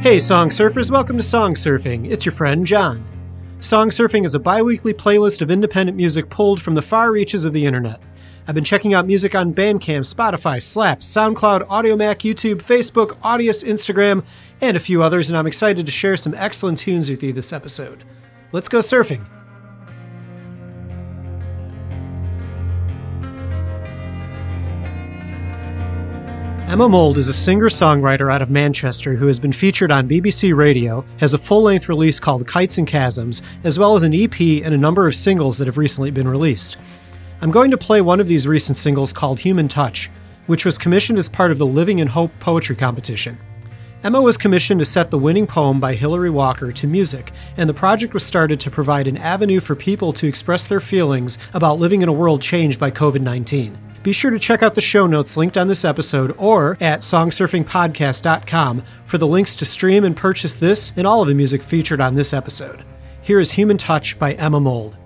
Hey, Song Surfers, welcome to Song Surfing. It's your friend John. Song Surfing is a bi weekly playlist of independent music pulled from the far reaches of the internet. I've been checking out music on Bandcamp, Spotify, Slap, SoundCloud, Audiomack, YouTube, Facebook, Audius, Instagram, and a few others, and I'm excited to share some excellent tunes with you this episode. Let's go surfing. Emma Mould is a singer songwriter out of Manchester who has been featured on BBC Radio, has a full length release called Kites and Chasms, as well as an EP and a number of singles that have recently been released. I'm going to play one of these recent singles called Human Touch, which was commissioned as part of the Living in Hope poetry competition. Emma was commissioned to set the winning poem by Hilary Walker to music, and the project was started to provide an avenue for people to express their feelings about living in a world changed by COVID 19. Be sure to check out the show notes linked on this episode or at songsurfingpodcast.com for the links to stream and purchase this and all of the music featured on this episode. Here is Human Touch by Emma Mould.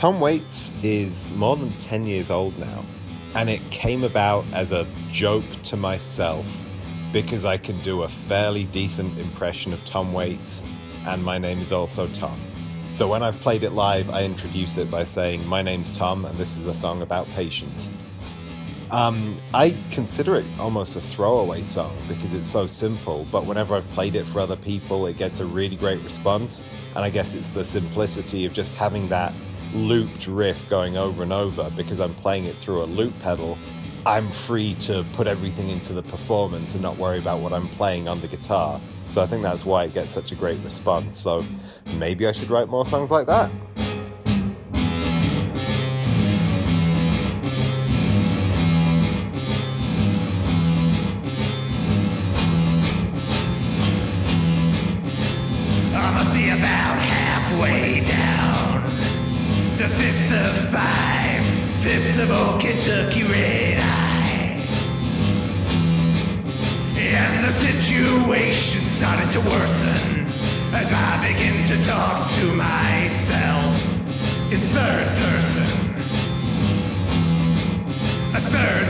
Tom Waits is more than 10 years old now, and it came about as a joke to myself because I can do a fairly decent impression of Tom Waits, and my name is also Tom. So when I've played it live, I introduce it by saying, My name's Tom, and this is a song about patience. Um, I consider it almost a throwaway song because it's so simple, but whenever I've played it for other people, it gets a really great response. And I guess it's the simplicity of just having that looped riff going over and over because I'm playing it through a loop pedal. I'm free to put everything into the performance and not worry about what I'm playing on the guitar. So I think that's why it gets such a great response. So maybe I should write more songs like that. It's the five fifth of old Kentucky Red Eye. And the situation started to worsen as I begin to talk to myself in third person. A third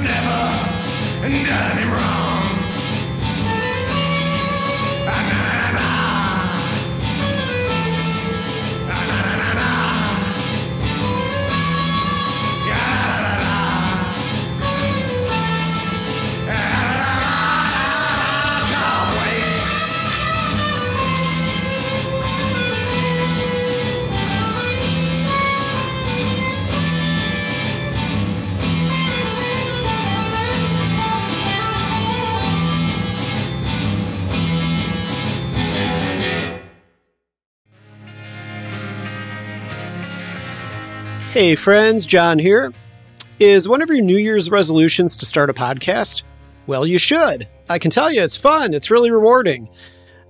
he's never done him wrong. Hey, friends, John here. Is one of your New Year's resolutions to start a podcast? Well, you should. I can tell you it's fun, it's really rewarding.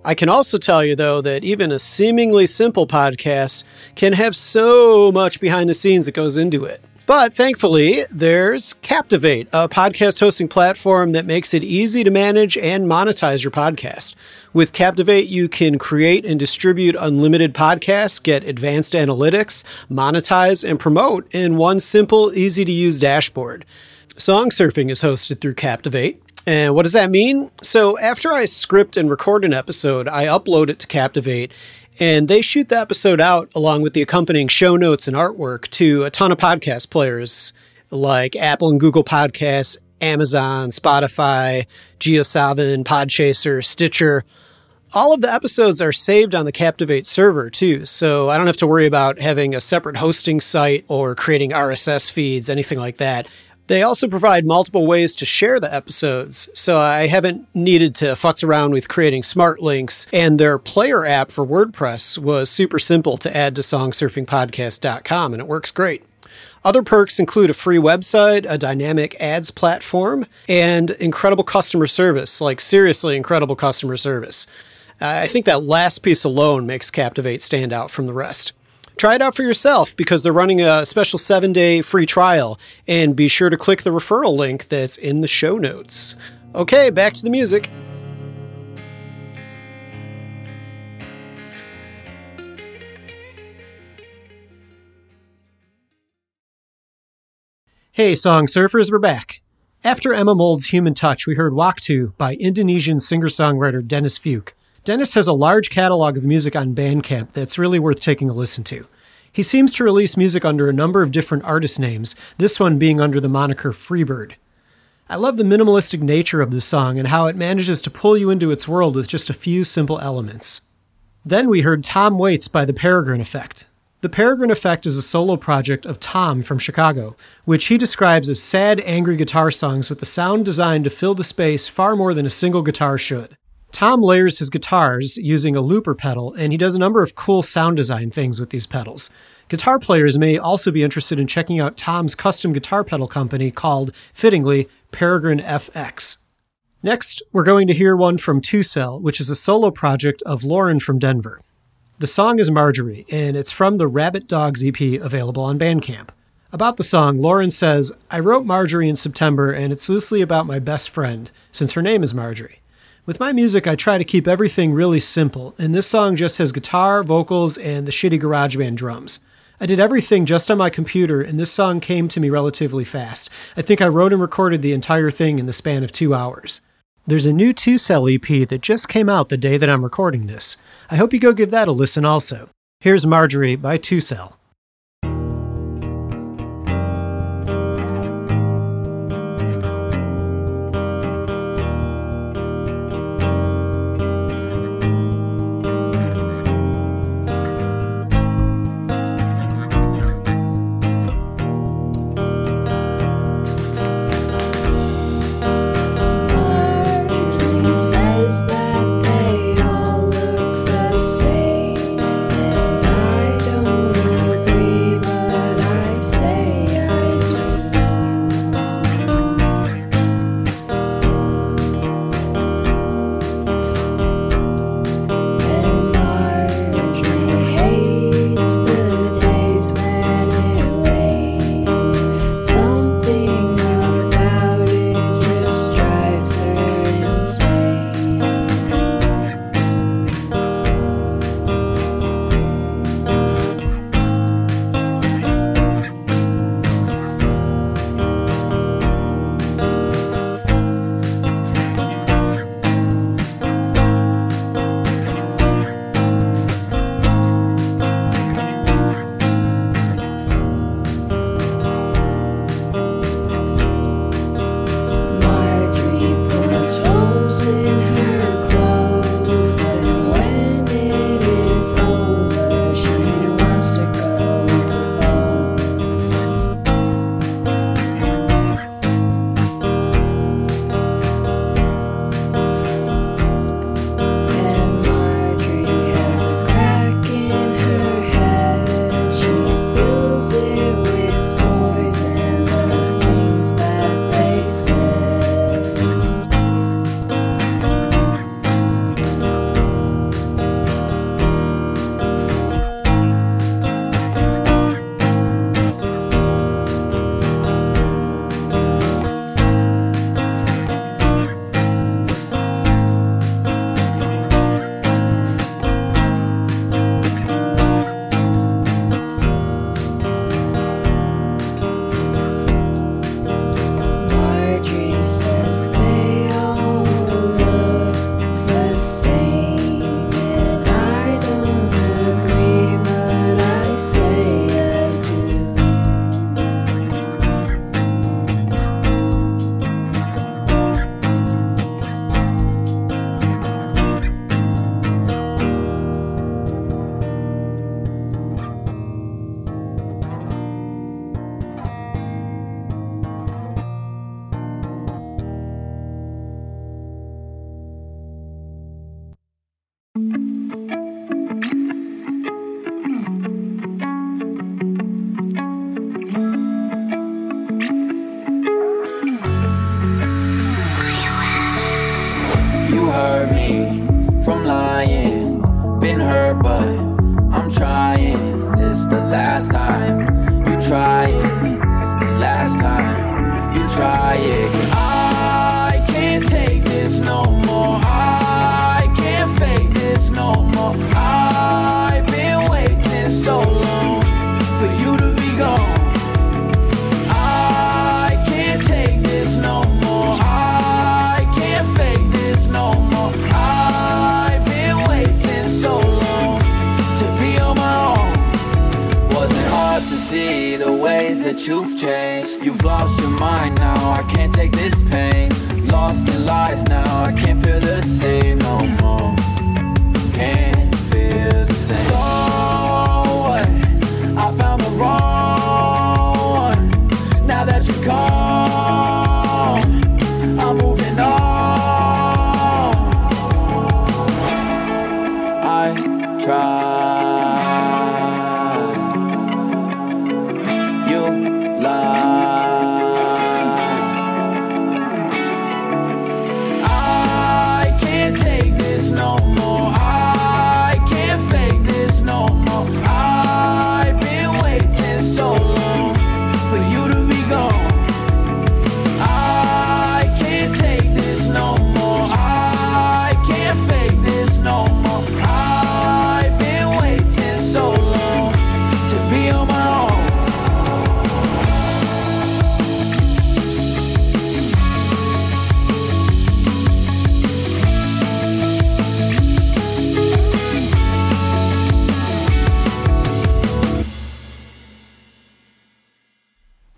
I can also tell you, though, that even a seemingly simple podcast can have so much behind the scenes that goes into it. But thankfully, there's Captivate, a podcast hosting platform that makes it easy to manage and monetize your podcast. With Captivate, you can create and distribute unlimited podcasts, get advanced analytics, monetize, and promote in one simple, easy to use dashboard. Song surfing is hosted through Captivate. And what does that mean? So, after I script and record an episode, I upload it to Captivate, and they shoot the episode out along with the accompanying show notes and artwork to a ton of podcast players like Apple and Google Podcasts, Amazon, Spotify, JioSaavn, Podchaser, Stitcher. All of the episodes are saved on the Captivate server too, so I don't have to worry about having a separate hosting site or creating RSS feeds, anything like that. They also provide multiple ways to share the episodes, so I haven't needed to futz around with creating smart links, and their player app for WordPress was super simple to add to songsurfingpodcast.com, and it works great. Other perks include a free website, a dynamic ads platform, and incredible customer service, like seriously incredible customer service. I think that last piece alone makes Captivate stand out from the rest. Try it out for yourself because they're running a special seven day free trial, and be sure to click the referral link that's in the show notes. Okay, back to the music. Hey, song surfers, we're back. After Emma Mould's Human Touch, we heard Waktu by Indonesian singer songwriter Dennis Fuke. Dennis has a large catalog of music on Bandcamp that's really worth taking a listen to. He seems to release music under a number of different artist names, this one being under the moniker Freebird. I love the minimalistic nature of this song and how it manages to pull you into its world with just a few simple elements. Then we heard Tom Waits by The Peregrine Effect. The Peregrine Effect is a solo project of Tom from Chicago, which he describes as sad, angry guitar songs with the sound designed to fill the space far more than a single guitar should. Tom layers his guitars using a looper pedal, and he does a number of cool sound design things with these pedals. Guitar players may also be interested in checking out Tom's custom guitar pedal company called, fittingly, Peregrine FX. Next, we're going to hear one from Two Cell, which is a solo project of Lauren from Denver. The song is Marjorie, and it's from the Rabbit Dogs EP available on Bandcamp. About the song, Lauren says, I wrote Marjorie in September, and it's loosely about my best friend, since her name is Marjorie. With my music, I try to keep everything really simple, and this song just has guitar, vocals, and the shitty GarageBand drums. I did everything just on my computer, and this song came to me relatively fast. I think I wrote and recorded the entire thing in the span of two hours. There's a new two cell EP that just came out the day that I'm recording this. I hope you go give that a listen also. Here's Marjorie by Two Cell. That you've changed. You've lost your mind now. I can't take this pain. Lost in lies now. I can't feel the same no more. Can't feel the same. So what? I found the wrong one. Now that you're gone, I'm moving on. I tried.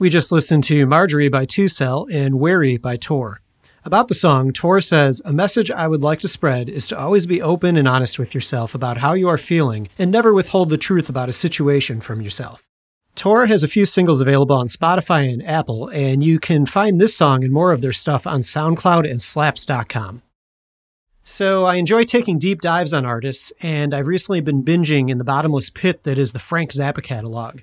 We just listened to Marjorie by Two Cell and Wary by Tor. About the song, Tor says, A message I would like to spread is to always be open and honest with yourself about how you are feeling and never withhold the truth about a situation from yourself. Tor has a few singles available on Spotify and Apple, and you can find this song and more of their stuff on SoundCloud and Slaps.com. So I enjoy taking deep dives on artists, and I've recently been binging in the bottomless pit that is the Frank Zappa catalog.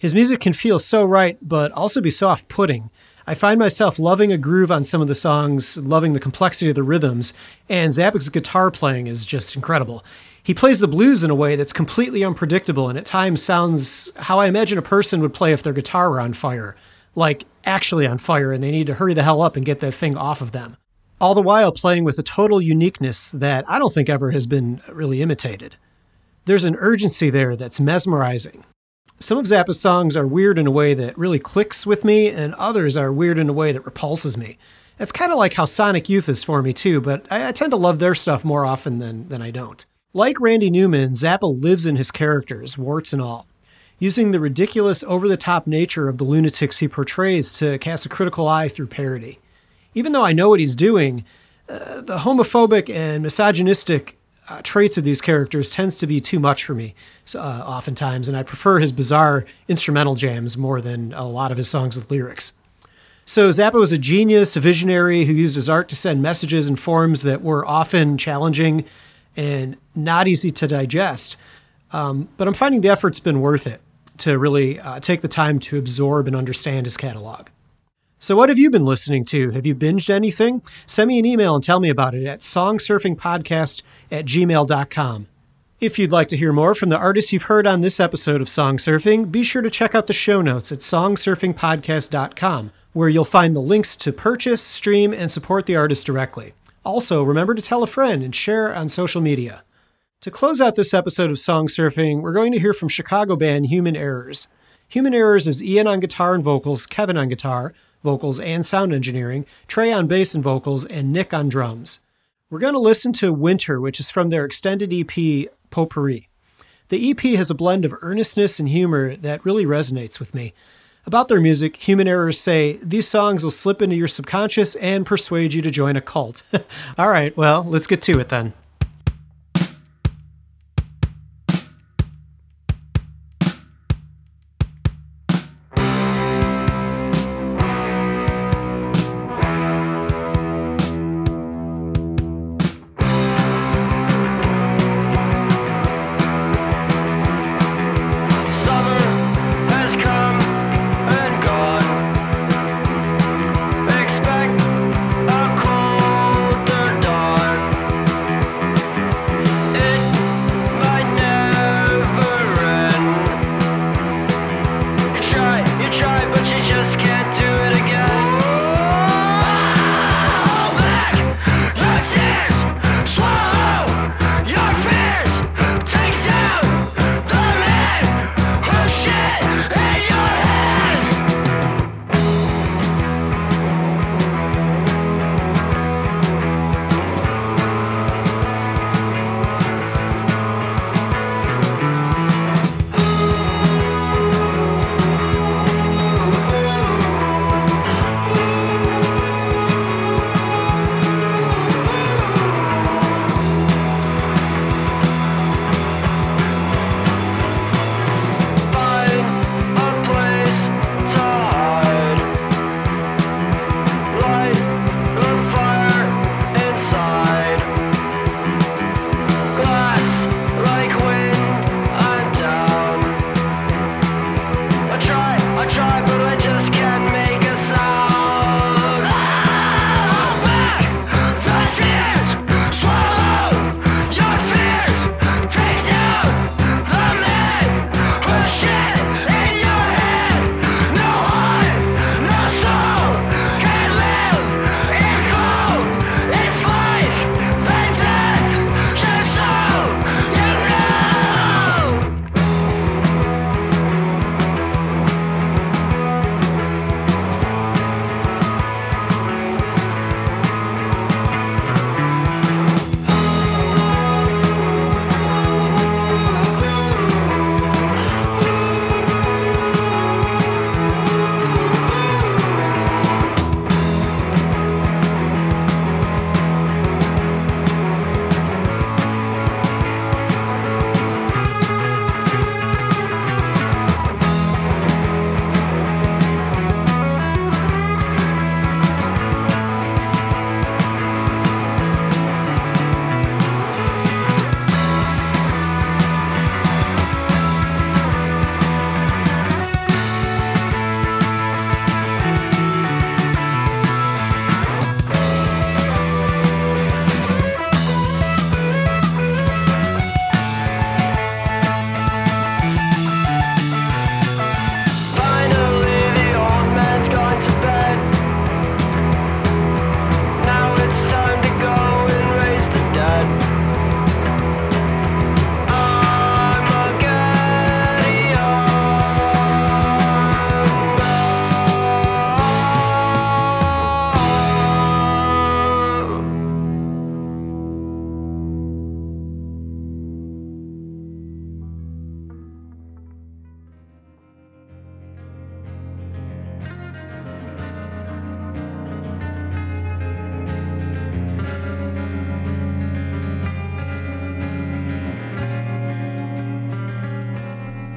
His music can feel so right, but also be so off putting. I find myself loving a groove on some of the songs, loving the complexity of the rhythms, and Zappa's guitar playing is just incredible. He plays the blues in a way that's completely unpredictable and at times sounds how I imagine a person would play if their guitar were on fire. Like, actually on fire, and they need to hurry the hell up and get that thing off of them. All the while playing with a total uniqueness that I don't think ever has been really imitated. There's an urgency there that's mesmerizing. Some of Zappa's songs are weird in a way that really clicks with me, and others are weird in a way that repulses me. It's kind of like how Sonic Youth is for me too, but I, I tend to love their stuff more often than, than I don't. Like Randy Newman, Zappa lives in his characters, warts and all, using the ridiculous, over the top nature of the lunatics he portrays to cast a critical eye through parody. Even though I know what he's doing, uh, the homophobic and misogynistic uh, traits of these characters tends to be too much for me uh, oftentimes, and I prefer his bizarre instrumental jams more than a lot of his songs with lyrics. So Zappa was a genius, a visionary who used his art to send messages in forms that were often challenging and not easy to digest. Um, but I'm finding the effort's been worth it to really uh, take the time to absorb and understand his catalog. So, what have you been listening to? Have you binged anything? Send me an email and tell me about it at songsurfingpodcast at gmail.com. If you'd like to hear more from the artists you've heard on this episode of Song Surfing, be sure to check out the show notes at songsurfingpodcast.com, where you'll find the links to purchase, stream, and support the artist directly. Also, remember to tell a friend and share on social media. To close out this episode of Song Surfing, we're going to hear from Chicago band Human Errors. Human Errors is Ian on guitar and vocals, Kevin on guitar, vocals, and sound engineering, Trey on bass and vocals, and Nick on drums. We're going to listen to Winter, which is from their extended EP, Potpourri. The EP has a blend of earnestness and humor that really resonates with me. About their music, Human Errors say these songs will slip into your subconscious and persuade you to join a cult. All right, well, let's get to it then.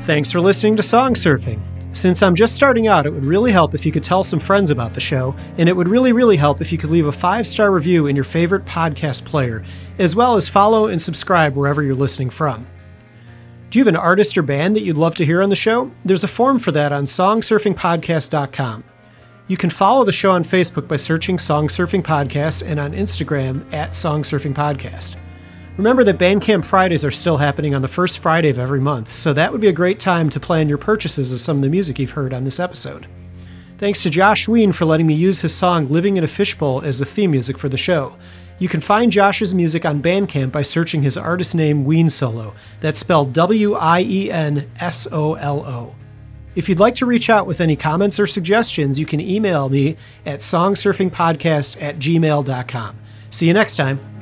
Thanks for listening to Song Surfing. Since I'm just starting out, it would really help if you could tell some friends about the show, and it would really, really help if you could leave a five star review in your favorite podcast player, as well as follow and subscribe wherever you're listening from. Do you have an artist or band that you'd love to hear on the show? There's a form for that on songsurfingpodcast.com. You can follow the show on Facebook by searching Song Surfing Podcast and on Instagram at Song Surfing Podcast. Remember that Bandcamp Fridays are still happening on the first Friday of every month, so that would be a great time to plan your purchases of some of the music you've heard on this episode. Thanks to Josh Wien for letting me use his song Living in a Fishbowl as the theme music for the show. You can find Josh's music on Bandcamp by searching his artist name Wien Solo. That's spelled W I E N S O L O. If you'd like to reach out with any comments or suggestions, you can email me at songsurfingpodcast at gmail.com. See you next time.